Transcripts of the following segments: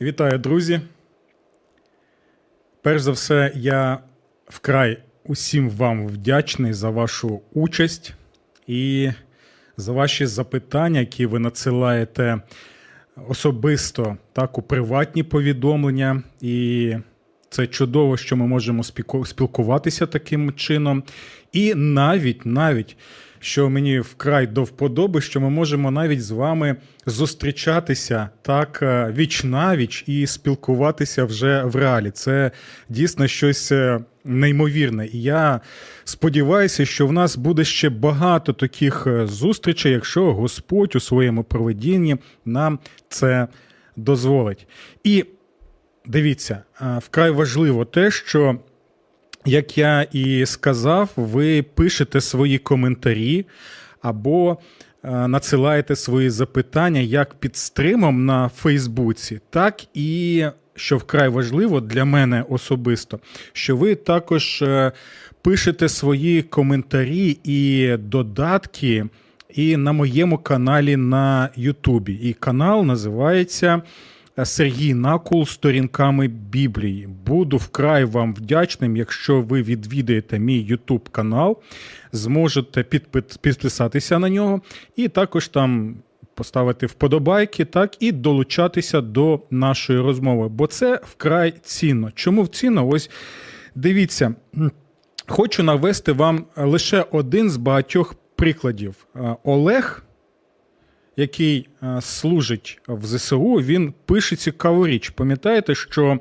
Вітаю, друзі. Перш за все, я вкрай усім вам вдячний за вашу участь і за ваші запитання, які ви надсилаєте особисто так у приватні повідомлення. І це чудово, що ми можемо спілкуватися таким чином. І навіть навіть що мені вкрай до вподоби, що ми можемо навіть з вами зустрічатися так е, віч навіч і спілкуватися вже в реалі. Це дійсно щось е, неймовірне. І я сподіваюся, що в нас буде ще багато таких е, зустрічей, якщо Господь у своєму проведінні нам це дозволить. І дивіться, вкрай важливо те, що як я і сказав, ви пишете свої коментарі або е, надсилаєте свої запитання як під стримом на Фейсбуці, так і, що вкрай важливо для мене особисто, що ви також е, пишете свої коментарі і додатки і на моєму каналі на Ютубі. І канал називається. Сергій Накул сторінками Біблії. Буду вкрай вам вдячним, якщо ви відвідаєте мій Ютуб канал, зможете підписатися на нього, і також там поставити вподобайки, так і долучатися до нашої розмови. Бо це вкрай цінно. Чому цінно? Ось дивіться, хочу навести вам лише один з багатьох прикладів. Олег який е, служить в ЗСУ, він пише цікаву річ. Пам'ятаєте, що е,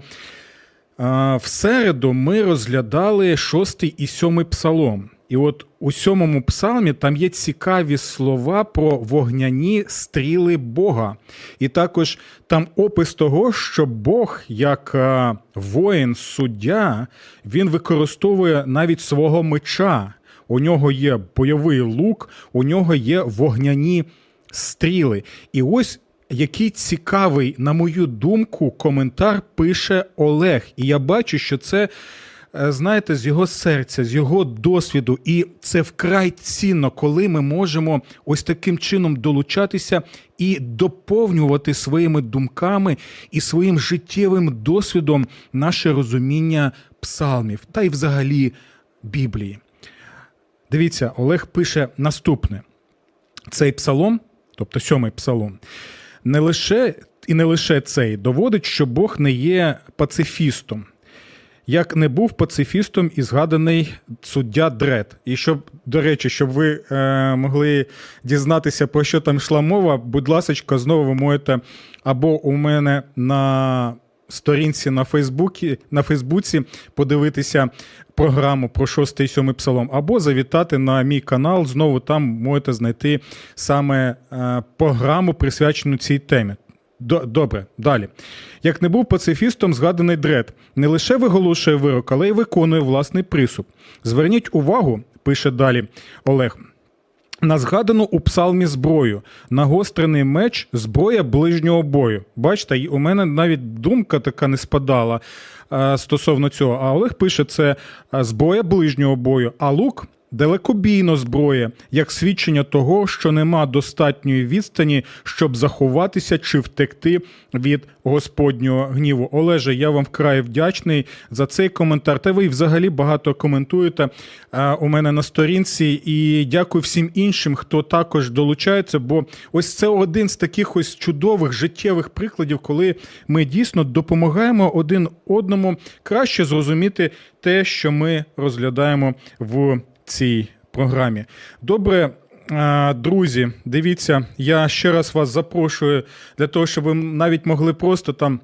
в середу ми розглядали шостий і сьомий псалом. І от у сьомому псалмі там є цікаві слова про вогняні стріли Бога. І також там опис того, що Бог, як е, воїн, суддя, він використовує навіть свого меча. У нього є бойовий лук, у нього є вогняні стріли. І ось який цікавий, на мою думку, коментар пише Олег. І я бачу, що це. Е, знаєте, з його серця, з його досвіду, і це вкрай цінно, коли ми можемо ось таким чином долучатися і доповнювати своїми думками і своїм життєвим досвідом наше розуміння псалмів та й взагалі Біблії. Дивіться, Олег пише наступне: цей псалом тобто сьомий псалом, не лише і не лише цей доводить, що Бог не є пацифістом. Як не був пацифістом і згаданий суддя Дред. І щоб, до речі, щоб ви е, могли дізнатися, про що там йшла мова, будь ласка, знову ви можете або у мене на сторінці на Фейсбуці на Фейсбуці подивитися програму про шостий і сьомий псалом, або завітати на мій канал. Знову там можете знайти саме е, програму, присвячену цій темі. Добре, далі. Як не був пацифістом, згаданий дред, не лише виголошує вирок, але й виконує власний присуд. Зверніть увагу, пише далі Олег. На згадану у псалмі зброю, нагострений меч, зброя ближнього бою. Бачите, у мене навіть думка така не спадала стосовно цього. А Олег пише: це зброя ближнього бою, а лук Далекобійно зброя, як свідчення того, що нема достатньої відстані, щоб заховатися чи втекти від Господнього гніву. Олеже, я вам вкрай вдячний за цей коментар. Та ви взагалі багато коментуєте у мене на сторінці. І дякую всім іншим, хто також долучається. Бо ось це один з таких ось чудових життєвих прикладів, коли ми дійсно допомагаємо один одному краще зрозуміти те, що ми розглядаємо в цій програмі. Добре. Друзі, дивіться, я ще раз вас запрошую для того, щоб ви навіть могли просто там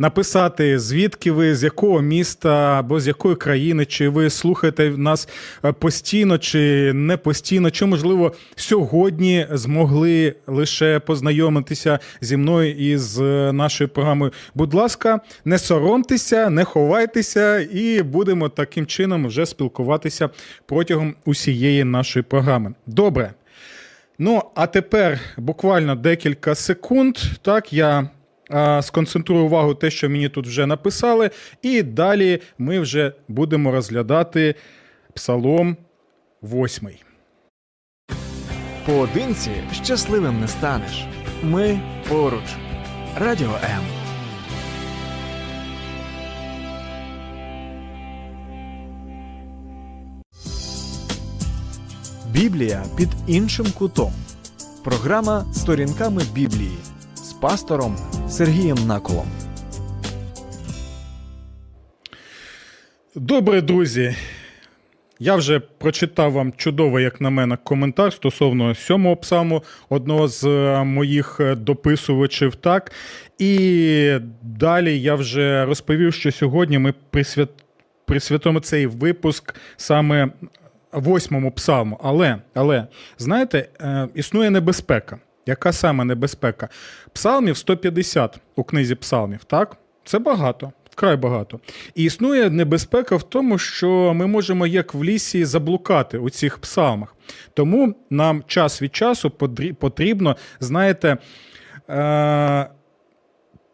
написати, звідки ви, з якого міста або з якої країни, чи ви слухаєте нас е, постійно, чи не постійно, чи, можливо, сьогодні змогли лише познайомитися зі мною і з е, нашою програмою. Будь ласка, не соромтеся, не ховайтеся, і будемо таким чином вже спілкуватися протягом усієї нашої програми. Добре. Ну, а тепер буквально декілька секунд. Так, я сконцентрую увагу те, що мені тут вже написали, і далі ми вже будемо розглядати псалом 8. Поодинці щасливим не станеш. Ми поруч. Радіо М. Біблія під іншим кутом. Програма Сторінками Біблії пастором Сергієм Наколом. Добре, друзі. Я вже прочитав вам чудовий, як на мене, коментар стосовно сьомого псалму, одного з е, моїх е, дописувачів. Так. І далі я вже розповів, що сьогодні ми присвят... присвятимо цей випуск саме восьмому псалму. Але, але знаєте, е, існує небезпека. Яка саме небезпека? Псалмів 150 у книзі псалмів, так? Це багато. Вкрай багато. І існує небезпека в тому, що ми можемо, як в лісі, заблукати у цих псалмах. Тому нам час від часу потрібно, знаєте, е-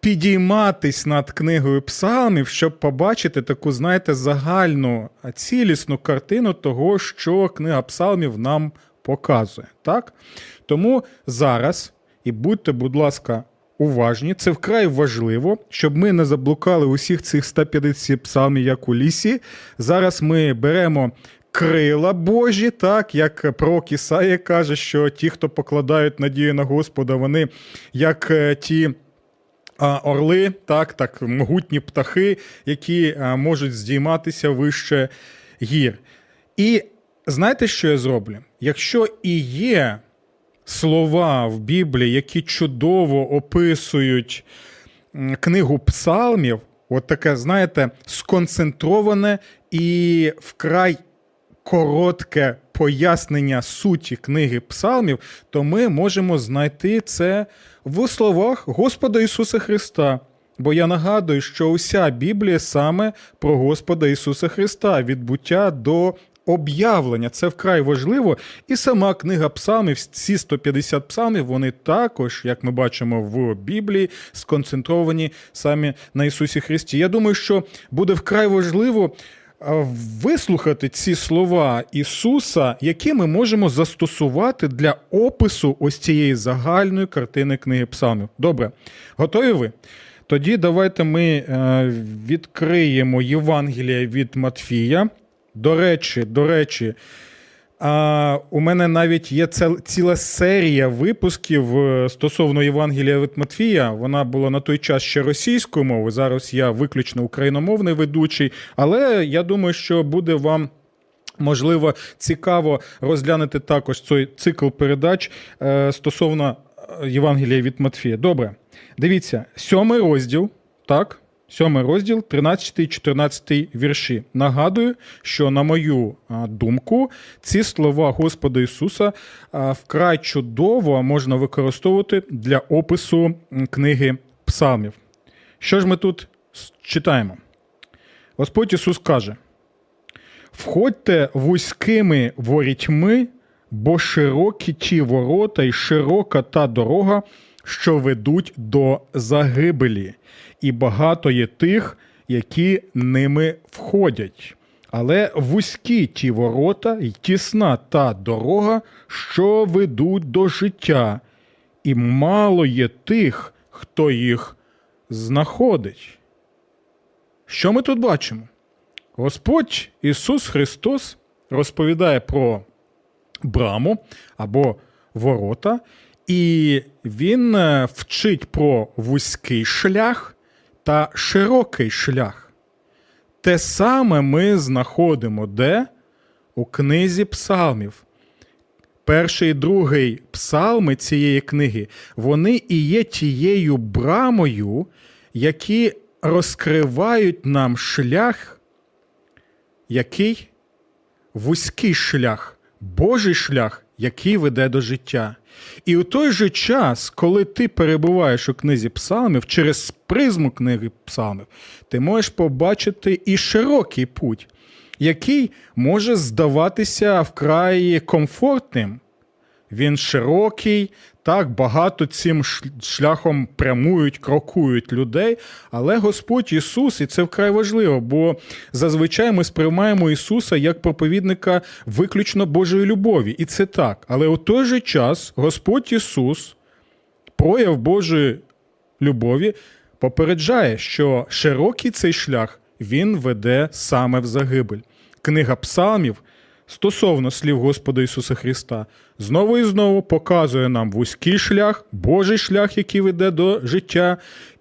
підійматись над книгою псалмів, щоб побачити таку, знаєте, загальну цілісну картину того, що книга псалмів нам показує. Так? Тому зараз, і будьте, будь ласка, уважні, це вкрай важливо, щоб ми не заблукали усіх цих 150 псалмів, як у лісі. Зараз ми беремо. Крила Божі, так як пророк Ісаїя каже, що ті, хто покладають надію на Господа, вони як е, ті орли, так, так, могутні птахи, які можуть здійматися вище гір. І знаєте, що я зроблю? Якщо і є слова в Біблії, які чудово описують книгу псалмів, от таке, знаєте, сконцентроване і вкрай коротке пояснення суті книги псалмів, то ми можемо знайти це в словах Господа Ісуса Христа. Бо я нагадую, що уся Біблія саме про Господа Ісуса Христа, від буття до об'явлення. Це вкрай важливо. І сама книга псалмів, ці 150 псалмів, вони також, як ми бачимо в Біблії, сконцентровані саме на Ісусі Христі. Я думаю, що буде вкрай важливо. Вислухати ці слова Ісуса, які ми можемо застосувати для опису ось цієї загальної картини книги Псалмів. Добре, готові ви? Тоді давайте ми е, відкриємо Євангелія від Матфія. До речі, до речі, а, у мене навіть є ціла серія випусків е, стосовно Євангелія від Матфія. Вона була на той час ще російською мовою. Зараз я виключно україномовний ведучий, але я думаю, що буде вам. Можливо, цікаво розглянути також цей цикл передач е, стосовно е, Євангелія від Матфія. Добре, дивіться, сьомий розділ, так, Сьомий розділ, 13 і 14 вірші. Нагадую, що, на мою думку, ці слова Господа Ісуса вкрай чудово можна використовувати для опису книги Псалмів. Що ж ми тут читаємо? Господь Ісус каже: Входьте вузькими ворітьми, бо широкі ті ворота й широка та дорога, що ведуть до загибелі і багато є тих, які ними входять. Але вузькі ті ворота й тісна та дорога, що ведуть до життя, і мало є тих, хто їх знаходить. Що ми тут бачимо? Господь Ісус Христос розповідає про браму або ворота, і Він е, вчить про вузький шлях та широкий шлях. Те саме ми знаходимо де? У книзі псалмів. Перший і другий псалми цієї книги, вони і є тією брамою, які розкривають нам шлях, який вузький шлях, Божий шлях, який веде до життя. І у той же час, коли ти перебуваєш у книзі псалмів, через призму книги псалмів, ти можеш побачити і широкий путь, який може здаватися вкрай комфортним. Він широкий, так багато цим шляхом прямують, крокують людей. Але Господь Ісус, і це вкрай важливо, бо зазвичай ми сприймаємо Ісуса як проповідника виключно Божої любові. І це так. Але у той же час Господь Ісус, прояв Божої любові, попереджає, що широкий цей шлях Він веде саме в загибель. Книга Псалмів стосовно слів Господа Ісуса Христа, знову і знову показує нам вузький шлях, Божий шлях, який веде до життя,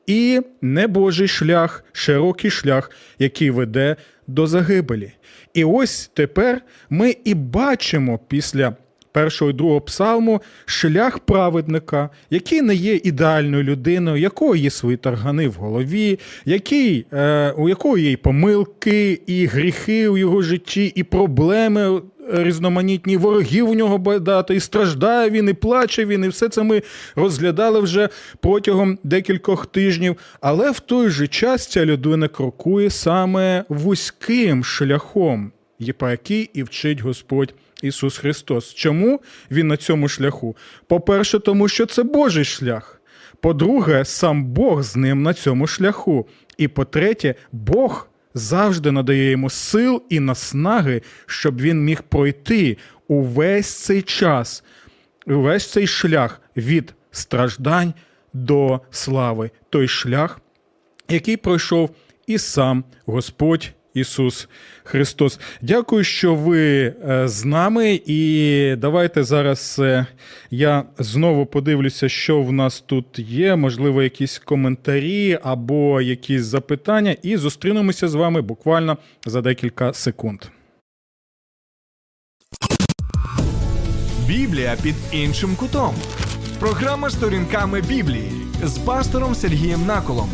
і небожий шлях, широкий шлях, який веде до загибелі. І ось тепер ми і бачимо після першого і другого псалму шлях праведника, який не є ідеальною людиною, якого є свої таргани в голові, який, е, у якого є і помилки, і гріхи у його житті, і проблеми. Різноманітні ворогів у нього багато, і страждає він, і плаче він, і все це ми розглядали вже протягом декількох тижнів. Але в той же час ця людина крокує саме вузьким шляхом, по який і вчить Господь Ісус Христос. Чому Він на цьому шляху? По-перше, тому що це Божий шлях. По-друге, сам Бог з ним на цьому шляху. І по-третє, Бог завжди надає йому сил і наснаги, щоб він міг пройти увесь цей час, увесь цей шлях від страждань до слави, той шлях, який пройшов і сам Господь Ісус Христос. Дякую, що ви е, з нами. І давайте зараз е, я знову подивлюся, що в нас тут є. Можливо, якісь коментарі або якісь запитання, і зустрінемося з вами буквально за декілька секунд. Біблія під іншим кутом. Програма сторінками Біблії з пастором Сергієм Наколом.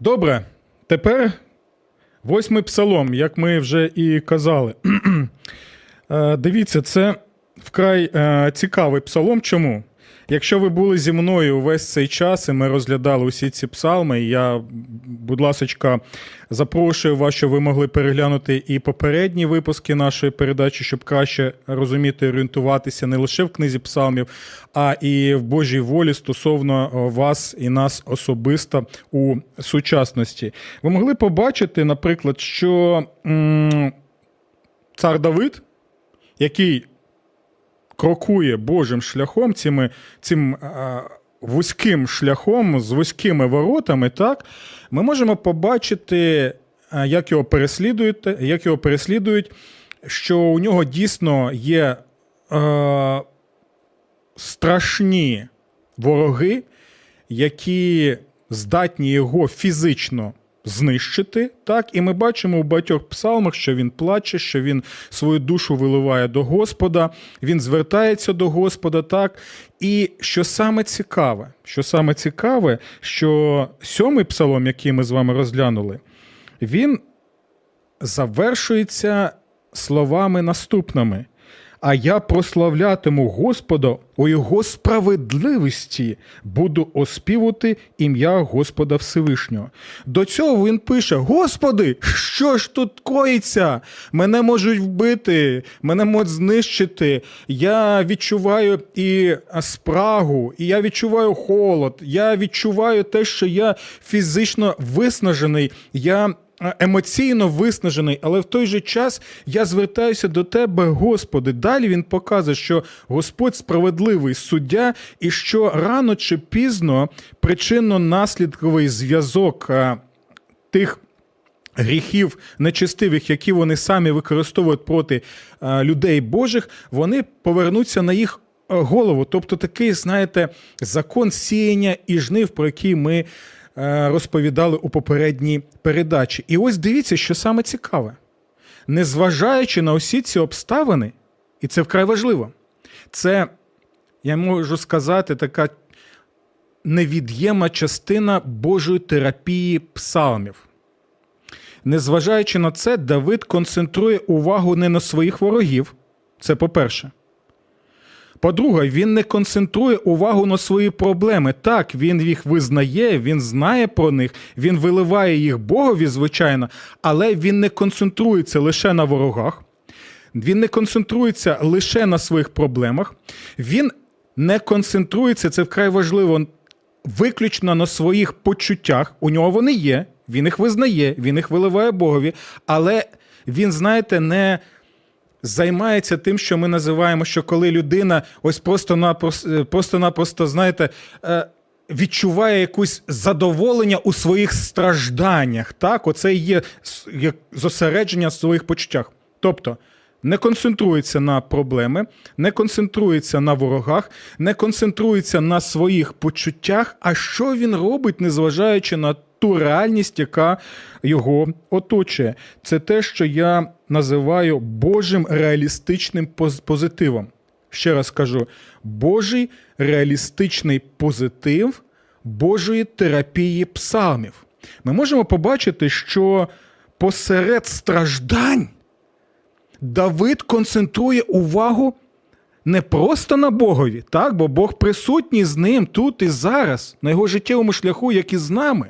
Добре, тепер восьмий псалом, як ми вже і казали. Е, дивіться, це вкрай е, цікавий псалом. Чому? Якщо ви були зі мною весь цей час, і ми розглядали усі ці псалми, я, будь ласка, запрошую вас, щоб ви могли переглянути і попередні випуски нашої передачі, щоб краще розуміти, орієнтуватися не лише в книзі псалмів, а і в Божій волі стосовно вас і нас особисто у сучасності. Ви могли побачити, наприклад, що м- цар Давид, який крокує Божим шляхом, цими, цим а, вузьким шляхом з вузькими воротами, так, ми можемо побачити, як його переслідують, як його переслідують, що у нього дійсно є е, страшні вороги, які здатні його фізично знищити. Так, і ми бачимо у багатьох псалмах, що він плаче, що він свою душу виливає до Господа, він звертається до Господа, так. І що саме цікаве, що саме цікаве, що сьомий псалом, який ми з вами розглянули, він завершується словами наступними а я прославлятиму Господа у Його справедливості, буду оспівати ім'я Господа Всевишнього. До цього він пише: Господи, що ж тут коїться? Мене можуть вбити, мене можуть знищити. Я відчуваю і спрагу, і я відчуваю холод, я відчуваю те, що я фізично виснажений. я емоційно виснажений, але в той же час я звертаюся до тебе, Господи. Далі він показує, що Господь справедливий суддя, і що рано чи пізно причинно-наслідковий зв'язок тих. Гріхів нечестивих, які вони самі використовують проти людей Божих, вони повернуться на їх голову. Тобто такий, знаєте, закон сіяння і жнив, про який ми Е, розповідали у попередній передачі. І ось дивіться, що саме цікаве. Незважаючи на усі ці обставини, і це вкрай важливо, це, я можу сказати, така невід'ємна частина Божої терапії псалмів. Незважаючи на це, Давид концентрує увагу не на своїх ворогів. Це по-перше. По-друге, він не концентрує увагу на свої проблеми. Так, він їх визнає, він знає про них, він виливає їх Богові, звичайно, але він не концентрується лише на ворогах, він не концентрується лише на своїх проблемах, він не концентрується, це вкрай важливо, виключно на своїх почуттях. У нього вони є, він їх визнає, він їх виливає Богові, але він, знаєте, не займається тим, що ми називаємо, що коли людина ось просто-напросто, знаєте, е, відчуває якусь задоволення у своїх стражданнях. Так, оце є зосередження в своїх почуттях. Тобто не концентрується на проблеми, не концентрується на ворогах, не концентрується на своїх почуттях. А що він робить, незважаючи на ту реальність, яка його оточує? Це те, що я називаю Божим реалістичним позитивом. Ще раз кажу: Божий реалістичний позитив Божої терапії псалмів. Ми можемо побачити, що посеред страждань. Давид концентрує увагу не просто на Богові, так, бо Бог присутній з ним тут і зараз, на його життєвому шляху, як і з нами.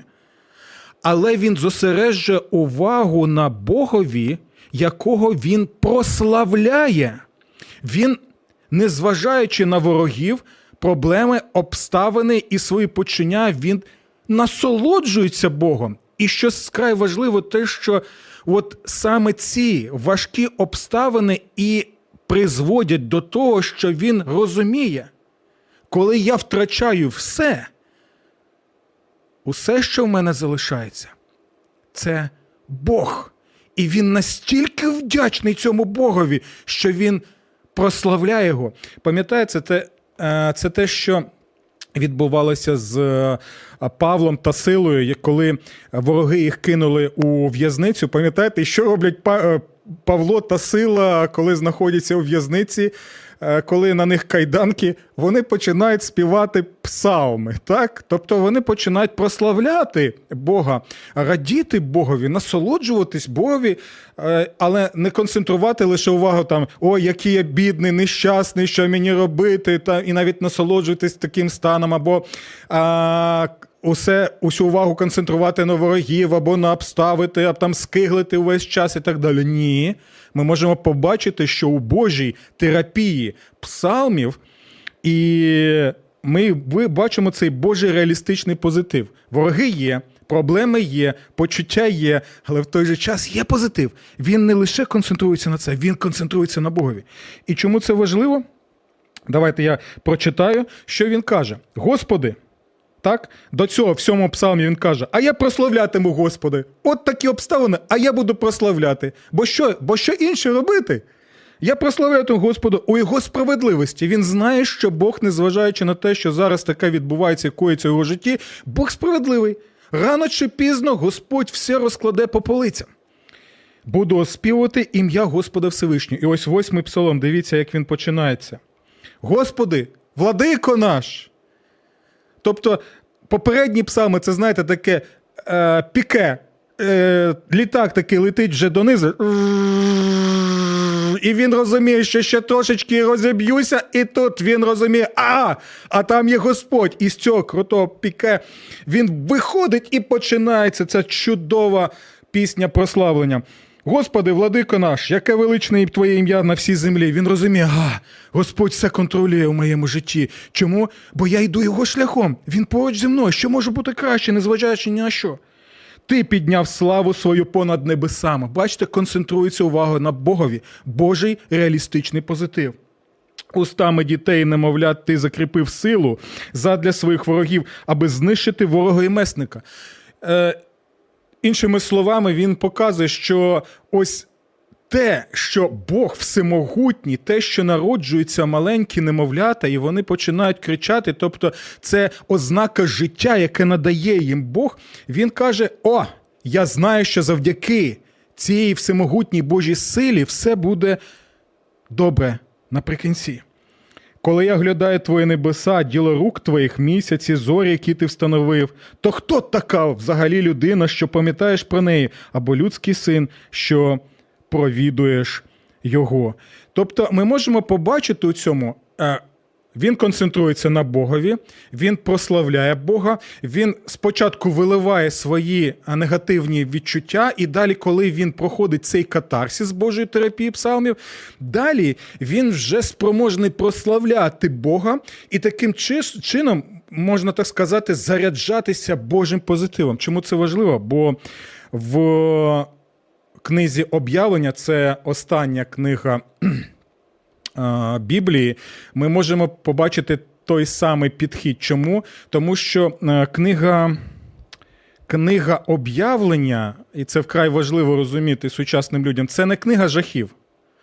Але він зосереджує увагу на Богові, якого він прославляє. Він, незважаючи на ворогів, проблеми, обставини і свої почуття, він насолоджується Богом. І що скрай важливо, те, що от саме ці важкі обставини і призводять до того, що він розуміє, коли я втрачаю все, усе, що в мене залишається, це Бог. І він настільки вдячний цьому Богові, що він прославляє його. Пам'ятаєте, це, е, це те, що відбувалося з е, Павлом та Силою, коли вороги їх кинули у в'язницю. Пам'ятаєте, що роблять е, Павло та Сила, коли знаходяться у в'язниці? Е, коли на них кайданки, вони починають співати псалми. так? Тобто вони починають прославляти Бога, радіти Богові, насолоджуватись Богові, але не концентрувати лише увагу там, о, який я бідний, нещасний, що мені робити, та, і навіть насолоджуватись таким станом, або а, усе, усю увагу концентрувати на ворогів, або на обставити, або там скиглити увесь час і так далі. Ні. Ми можемо побачити, що у Божій терапії псалмів, і ми бачимо цей Божий реалістичний позитив. Вороги є. Проблеми є, почуття є, але в той же час є позитив. Він не лише концентрується на це, він концентрується на Богові. І чому це важливо? Давайте я прочитаю, що він каже: Господи, так? До цього в цьому псалмі він каже: А я прославлятиму Господи. От такі обставини, а я буду прославляти. Бо що бо що інше робити? Я прославлятиму Господу у його справедливості. Він знає, що Бог, незважаючи на те, що зараз таке відбувається, коїться в його житті, Бог справедливий. Рано чи пізно Господь все розкладе по полицям. Буду оспівувати ім'я Господа Всевишнього. І ось восьмий псалом, дивіться, як він починається. Господи, владико наш! Тобто попередні псами, це знаєте, таке е, піке. Е, Літак такий летить вже донизу. І він розуміє, що ще трошечки розіб'юся, і тут він розуміє, а, а там є Господь. І з цього крутого піке він виходить і починається ця чудова пісня прославлення. Господи, владико наш, яке величне Твоє ім'я на всій землі. Він розуміє, а, Господь все контролює у моєму житті. Чому? Бо я йду його шляхом. Він поруч зі мною. Що може бути краще, незважаючи ні на що? Ти підняв славу свою понад небесами. Бачите, концентрується увага на Богові, Божий реалістичний позитив. Устами дітей, немовлят, ти закріпив силу задля своїх ворогів, аби знищити ворога і месника. Е, Іншими словами, він показує, що ось те, що Бог всемогутній, те, що народжуються маленькі немовлята, і вони починають кричати, тобто це ознака життя, яке надає їм Бог, він каже: О, я знаю, що завдяки цій всемогутній Божій силі все буде добре наприкінці. Коли я глядаю твої небеса, діло рук твоїх місяці, зорі, які ти встановив, то хто така взагалі людина, що пам'ятаєш про неї, або людський син, що провідуєш його? Тобто ми можемо побачити у цьому. Він концентрується на Богові, він прославляє Бога. Він спочатку виливає свої негативні відчуття, і далі, коли він проходить цей катарсис Божої терапії псалмів, далі він вже спроможний прославляти Бога і таким чином, можна так сказати, заряджатися Божим позитивом. Чому це важливо? Бо в книзі об'явлення це остання книга. Біблії, ми можемо побачити той самий підхід. Чому? Тому що е, книга. Книга об'явлення, і це вкрай важливо розуміти сучасним людям, це не книга жахів.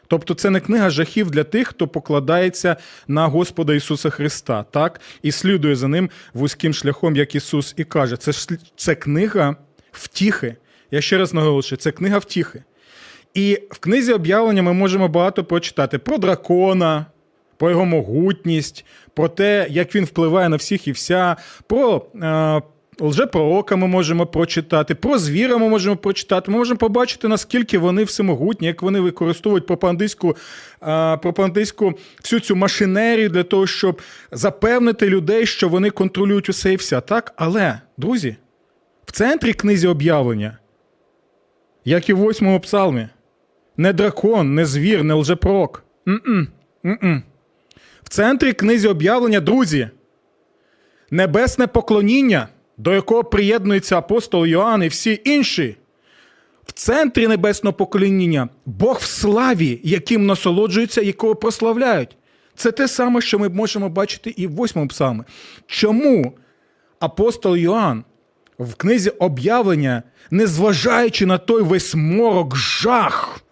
Тобто це не книга жахів для тих, хто покладається на Господа Ісуса Христа, так? І слідує за ним вузьким шляхом, як Ісус і каже. Це це книга втіхи. Я ще раз наголошую, це книга втіхи. І в книзі об'явлення ми можемо багато прочитати про дракона, про його могутність, про те, як він впливає на всіх і вся, про е, лжепророка ми можемо прочитати, про звіра ми можемо прочитати. Ми можемо побачити, наскільки вони всемогутні, як вони використовують пропагандистську, е, пропагандистську всю цю машинерію для того, щоб запевнити людей, що вони контролюють усе і вся. Так? Але, друзі, в центрі книзі об'явлення, як і в восьмому псалмі, не дракон, не звір, не лжепрок. М-м. В центрі книзі об'явлення, друзі, небесне поклоніння, до якого приєднується апостол Йоанн і всі інші. В центрі небесного поклоніння Бог в славі, яким насолоджуються, якого прославляють. Це те саме, що ми можемо бачити і в восьмому псалмі. Чому апостол Йоанн в книзі об'явлення, незважаючи на той весь морок жах,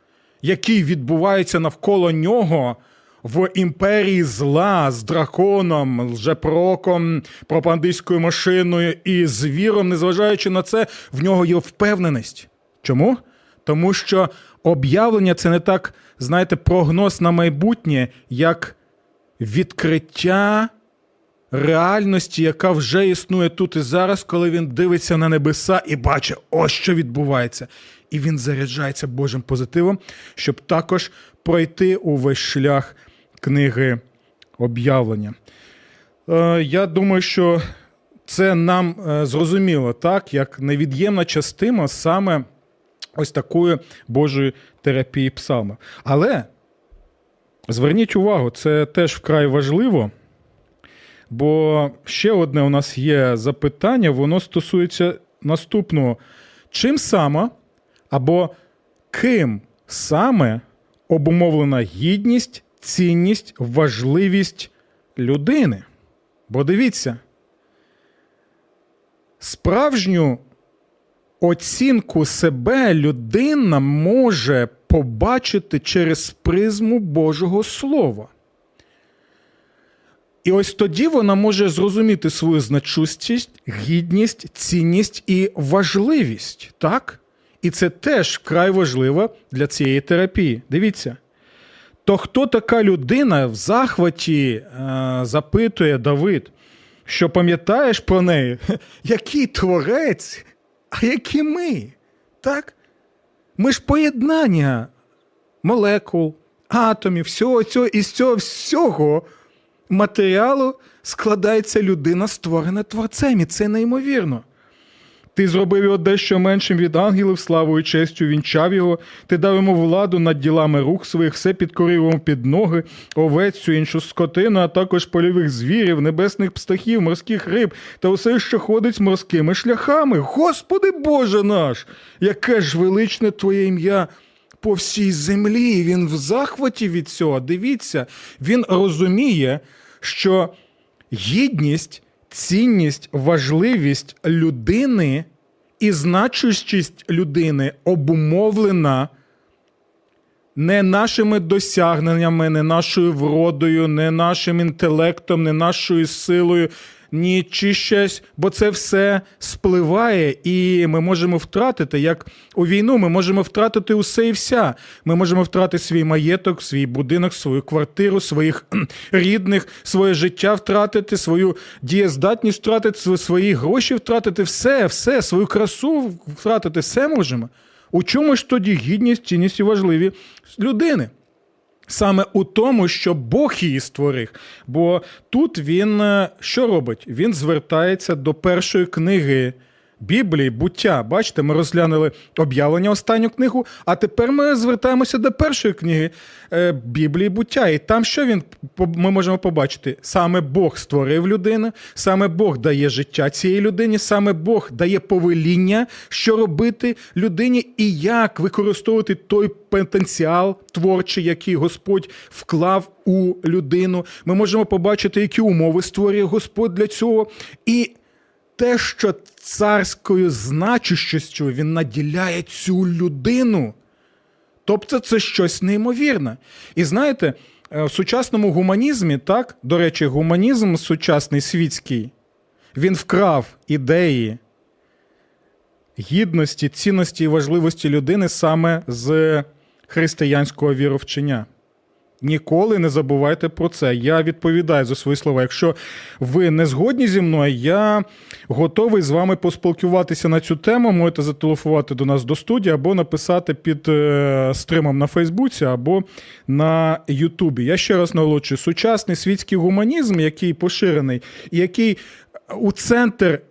який відбувається навколо нього в імперії зла з драконом, лжепроком, пропандистською машиною і звіром, незважаючи на це, в нього є впевненість. Чому? Тому що об'явлення це не так, знаєте, прогноз на майбутнє, як відкриття реальності, яка вже існує тут і зараз, коли він дивиться на небеса і бачить, ось що відбувається і він заряджається Божим позитивом, щоб також пройти увесь шлях книги об'явлення. Е, я думаю, що це нам е, зрозуміло так, як невід'ємна частина саме ось такої Божої терапії псалма. Але зверніть увагу, це теж вкрай важливо. Бо ще одне у нас є запитання, воно стосується наступного. Чим саме або ким саме обумовлена гідність, цінність, важливість людини. Бо дивіться, справжню оцінку себе людина може побачити через призму Божого Слова. І ось тоді вона може зрозуміти свою значущість, гідність, цінність і важливість, так? І це теж вкрай важливо для цієї терапії. Дивіться. То хто така людина в захваті е, запитує Давид, що пам'ятаєш про неї? Який творець, а які ми? Так? Ми ж поєднання молекул, атомів, всього цього і з цього всього матеріалу складається людина, створена творцем. І це неймовірно. Ти зробив його дещо меншим від ангелів, славою честю вінчав його, ти дав йому владу над ділами рук своїх, все підкорив йому під ноги, овецю, іншу скотину, а також польових звірів, небесних птахів, морських риб та усе, що ходить морськими шляхами. Господи Боже наш, яке ж величне Твоє ім'я! По всій землі він в захваті від цього. Дивіться, він розуміє, що гідність цінність, важливість людини і значущість людини обумовлена не нашими досягненнями, не нашою вродою, не нашим інтелектом, не нашою силою, ні чи щось, бо це все спливає, і ми можемо втратити, як у війну, ми можемо втратити усе і вся. Ми можемо втратити свій маєток, свій будинок, свою квартиру, своїх рідних, своє життя втратити, свою дієздатність втратити, свої гроші втратити, все, все, свою красу втратити, все можемо. У чому ж тоді гідність, цінність і важливі людини? Саме у тому, що Бог її створив. Бо тут він е, що робить? Він звертається до першої книги Біблії, буття. Бачите, ми розглянули об'явлення останню книгу, а тепер ми звертаємося до першої книги е, Біблії буття. І там що він ми можемо побачити? Саме Бог створив людину, саме Бог дає життя цій людині, саме Бог дає повеління, що робити людині і як використовувати той потенціал творчий, який Господь вклав у людину. Ми можемо побачити, які умови створює Господь для цього. І те, що царською значущістю він наділяє цю людину. Тобто це щось неймовірне. І знаєте, е, в сучасному гуманізмі, так, до речі, гуманізм сучасний світський, він вкрав ідеї гідності, цінності і важливості людини саме з християнського віровчення. Ніколи не забувайте про це. Я відповідаю за свої слова. Якщо ви не згодні зі мною, я готовий з вами поспілкуватися на цю тему. Можете зателефонувати до нас до студії або написати під е, стримом на Фейсбуці або на Ютубі. Я ще раз наголошую, сучасний світський гуманізм, який поширений, і який у центр.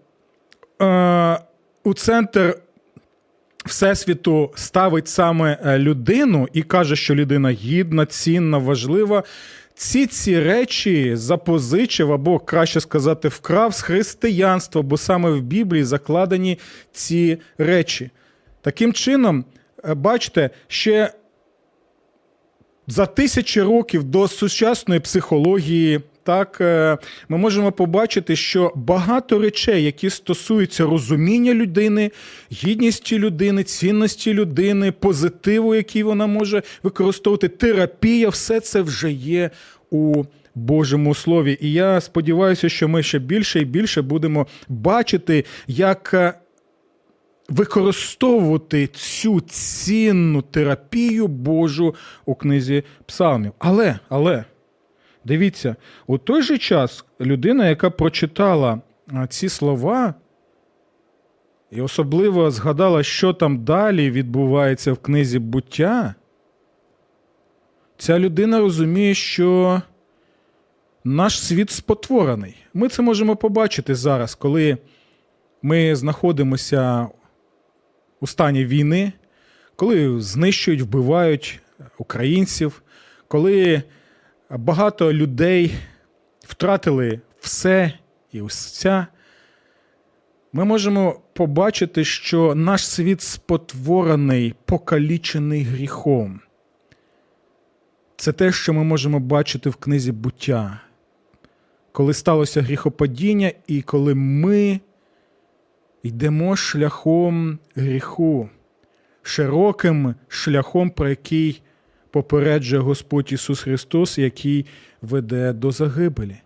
Е, у центр Всесвіту ставить саме е, людину і каже, що людина гідна, цінна, важлива. Ці ці речі запозичив, або краще сказати, вкрав з християнства, бо саме в Біблії закладені ці речі. Таким чином, е, бачите, ще за тисячі років до сучасної психології, так е, ми можемо побачити, що багато речей, які стосуються розуміння людини, гідності людини, цінності людини, позитиву, який вона може використовувати, терапія, все це вже є у. Божому слові, і я сподіваюся, що ми ще більше і більше будемо бачити, як е, використовувати цю цінну терапію Божу у книзі Псалмів. Але, але Дивіться, у той же час людина, яка прочитала ці слова, і особливо згадала, що там далі відбувається в книзі буття, ця людина розуміє, що наш світ спотворений. Ми це можемо побачити зараз, коли ми знаходимося у стані війни, коли знищують, вбивають українців, коли багато людей втратили все і уся, ми можемо побачити, що наш світ спотворений, покалічений гріхом. Це те, що ми можемо бачити в книзі буття, коли сталося гріхопадіння, і коли ми йдемо шляхом гріху, широким шляхом, про який попереджує Господь Ісус Христос, який веде до загибелі.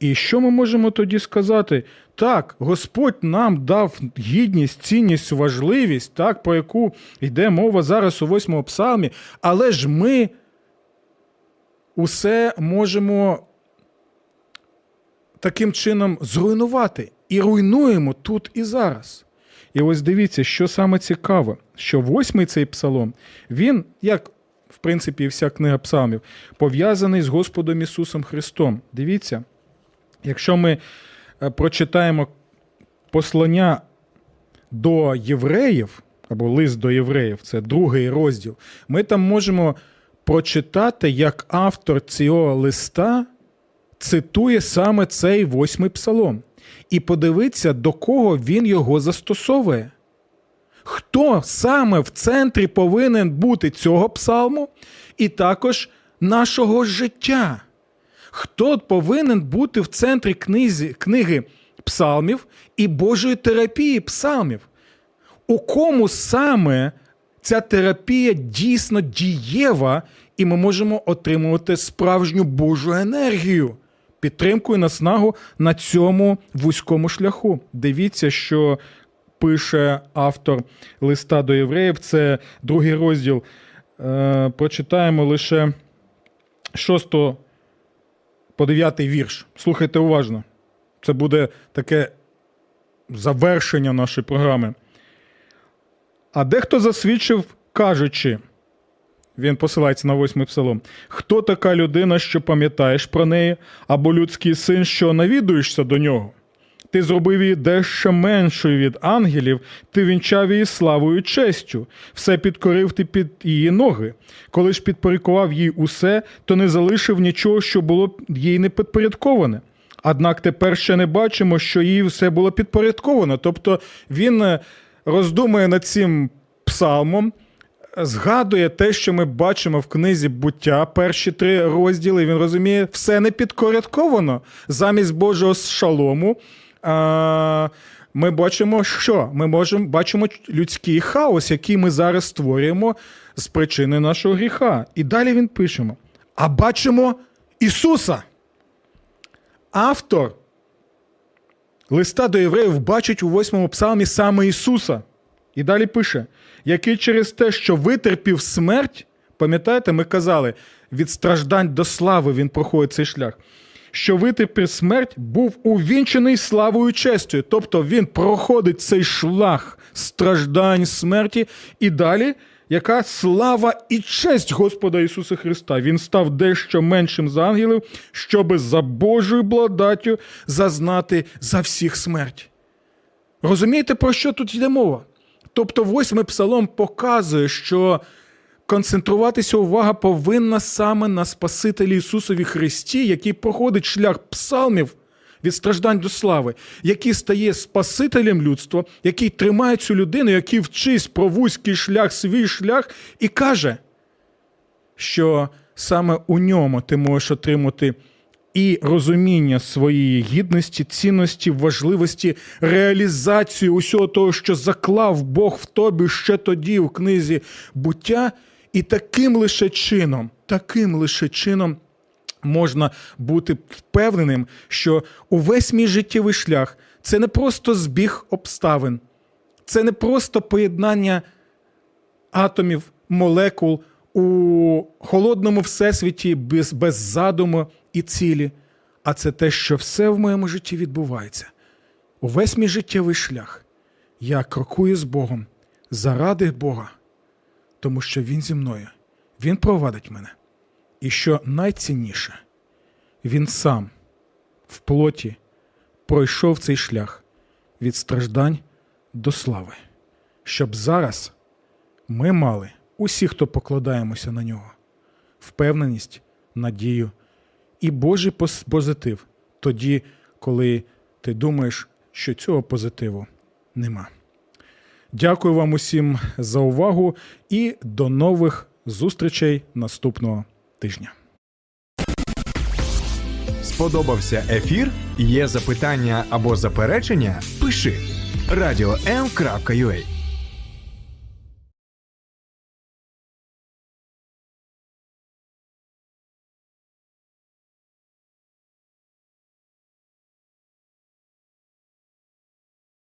І що ми можемо тоді сказати? Так, Господь нам дав гідність, цінність, важливість, так, про яку йде мова зараз у восьмому псалмі, але ж ми усе можемо таким чином зруйнувати і руйнуємо тут і зараз. І ось дивіться, що саме цікаве, що восьмий цей псалом, він, як в принципі, вся книга псалмів, пов'язаний з Господом Ісусом Христом. Дивіться, якщо ми е, прочитаємо послання до євреїв, або лист до євреїв, це другий розділ, ми там можемо прочитати, як автор цього листа цитує саме цей восьмий псалом і подивитися, до кого він його застосовує. Хто саме в центрі повинен бути цього псалму і також нашого життя? Хто повинен бути в центрі книзі, книги псалмів і Божої терапії псалмів? У кому саме ця терапія дійсно дієва, і ми можемо отримувати справжню Божу енергію? Підтримку і наснагу на цьому вузькому шляху. Дивіться, що пише автор листа до євреїв. Це другий розділ. Е, Прочитаємо лише 6 по 9 вірш. Слухайте уважно. Це буде таке завершення нашої програми. А дехто засвідчив, кажучи, він посилається на восьмий псалом. Хто така людина, що пам'ятаєш про неї, або людський син, що навідуєшся до нього? Ти зробив її дещо меншою від ангелів, ти вінчав її славою і честю, все підкорив ти під її ноги. Коли ж підпорядкував їй усе, то не залишив нічого, що було їй не підпорядковане. Однак тепер ще не бачимо, що їй все було підпорядковано. Тобто він е, роздумує над цим псалмом, згадує те, що ми бачимо в книзі буття, перші три розділи. Він розуміє, все не підпорядковано замість Божого шалому. А, ми бачимо, що ми можемо бачимо людський хаос, який ми зараз створюємо з причини нашого гріха. І далі він пишемо: а бачимо Ісуса. Автор листа до євреїв бачить у восьмому псалмі саме Ісуса. І далі пише, який через те, що витерпів смерть, пам'ятаєте, ми казали, від страждань до слави він проходить цей шлях. Що витерпів смерть, був увінчений славою честю. Тобто він проходить цей шлях страждань смерті, і далі яка слава і честь Господа Ісуса Христа. Він став дещо меншим за ангелів, щоби за Божою благодаттю зазнати за всіх смерть. Розумієте, про що тут йде мова? Тобто, восьмий псалом показує, що концентруватися увага повинна саме на Спасителі Ісусові Христі, який проходить шлях псалмів від страждань до слави, який стає Спасителем людства, який тримає цю людину, який вчись про вузький шлях, свій шлях, і каже, що саме у ньому ти можеш отримати. І розуміння своєї гідності, цінності, важливості, реалізації усього того, що заклав Бог в тобі ще тоді, в книзі буття, і таким лише чином, таким лише чином можна бути впевненим, що увесь мій життєвий шлях це не просто збіг обставин, це не просто поєднання атомів, молекул у холодному всесвіті без, без задуму і цілі, а це те, що все в моєму житті відбувається. Увесь мій життєвий шлях. Я крокую з Богом заради Бога, тому що Він зі мною, Він провадить мене. І що найцінніше, Він сам в плоті пройшов цей шлях від страждань до слави, щоб зараз ми мали усі, хто покладаємося на нього, впевненість, надію і Божий позитив тоді, коли ти думаєш, що цього позитиву нема. Дякую вам усім за увагу і до нових зустрічей наступного тижня. Сподобався ефір? Є запитання або заперечення? Пиши радіом.ua